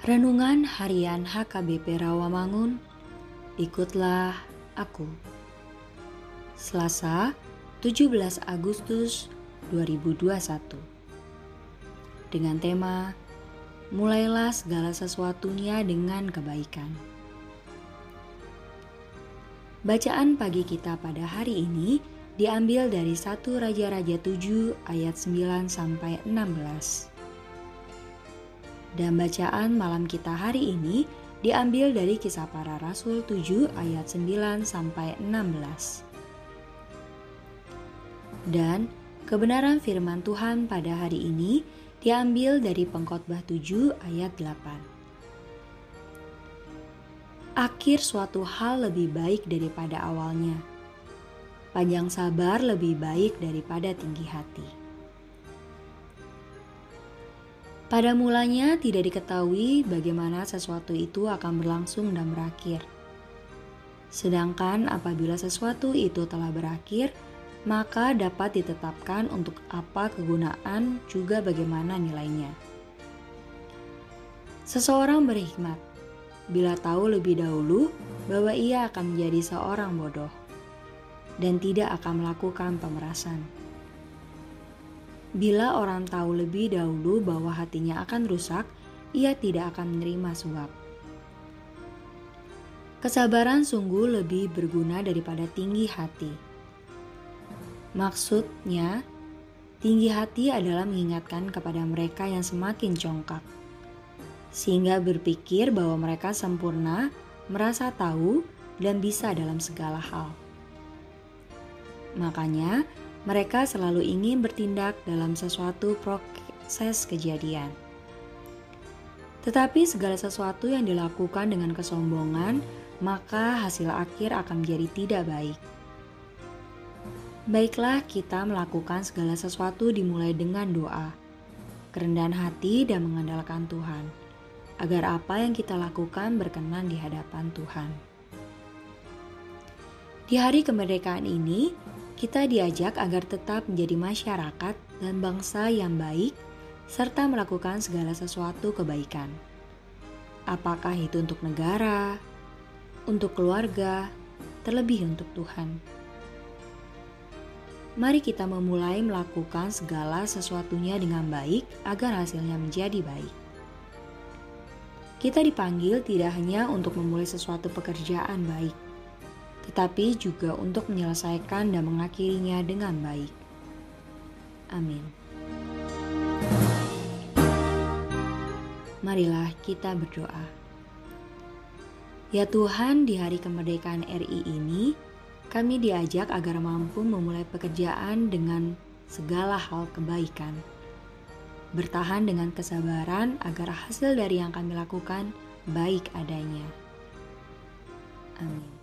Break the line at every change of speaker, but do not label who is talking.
Renungan Harian HKBP Rawamangun, ikutlah aku. Selasa, 17 Agustus 2021. Dengan tema Mulailah segala sesuatunya dengan kebaikan. Bacaan pagi kita pada hari ini diambil dari 1 Raja-Raja 7 ayat 9 sampai 16. Dan bacaan malam kita hari ini diambil dari kisah para rasul 7 ayat 9 sampai 16. Dan kebenaran firman Tuhan pada hari ini diambil dari pengkhotbah 7 ayat 8. Akhir suatu hal lebih baik daripada awalnya. Panjang sabar lebih baik daripada tinggi hati. Pada mulanya tidak diketahui bagaimana sesuatu itu akan berlangsung dan berakhir. Sedangkan apabila sesuatu itu telah berakhir, maka dapat ditetapkan untuk apa kegunaan juga bagaimana nilainya. Seseorang berhikmat bila tahu lebih dahulu bahwa ia akan menjadi seorang bodoh dan tidak akan melakukan pemerasan. Bila orang tahu lebih dahulu bahwa hatinya akan rusak, ia tidak akan menerima suap. Kesabaran sungguh lebih berguna daripada tinggi hati Maksudnya, tinggi hati adalah mengingatkan kepada mereka yang semakin congkak, sehingga berpikir bahwa mereka sempurna, merasa tahu, dan bisa dalam segala hal. Makanya, mereka selalu ingin bertindak dalam sesuatu proses kejadian. Tetapi segala sesuatu yang dilakukan dengan kesombongan, maka hasil akhir akan menjadi tidak baik. Baiklah kita melakukan segala sesuatu dimulai dengan doa, kerendahan hati dan mengandalkan Tuhan, agar apa yang kita lakukan berkenan di hadapan Tuhan. Di hari kemerdekaan ini, kita diajak agar tetap menjadi masyarakat dan bangsa yang baik, serta melakukan segala sesuatu kebaikan. Apakah itu untuk negara, untuk keluarga, terlebih untuk Tuhan mari kita memulai melakukan segala sesuatunya dengan baik agar hasilnya menjadi baik. Kita dipanggil tidak hanya untuk memulai sesuatu pekerjaan baik, tetapi juga untuk menyelesaikan dan mengakhirinya dengan baik. Amin. Marilah kita berdoa. Ya Tuhan, di hari kemerdekaan RI ini, kami diajak agar mampu memulai pekerjaan dengan segala hal kebaikan. Bertahan dengan kesabaran agar hasil dari yang kami lakukan baik adanya. Amin.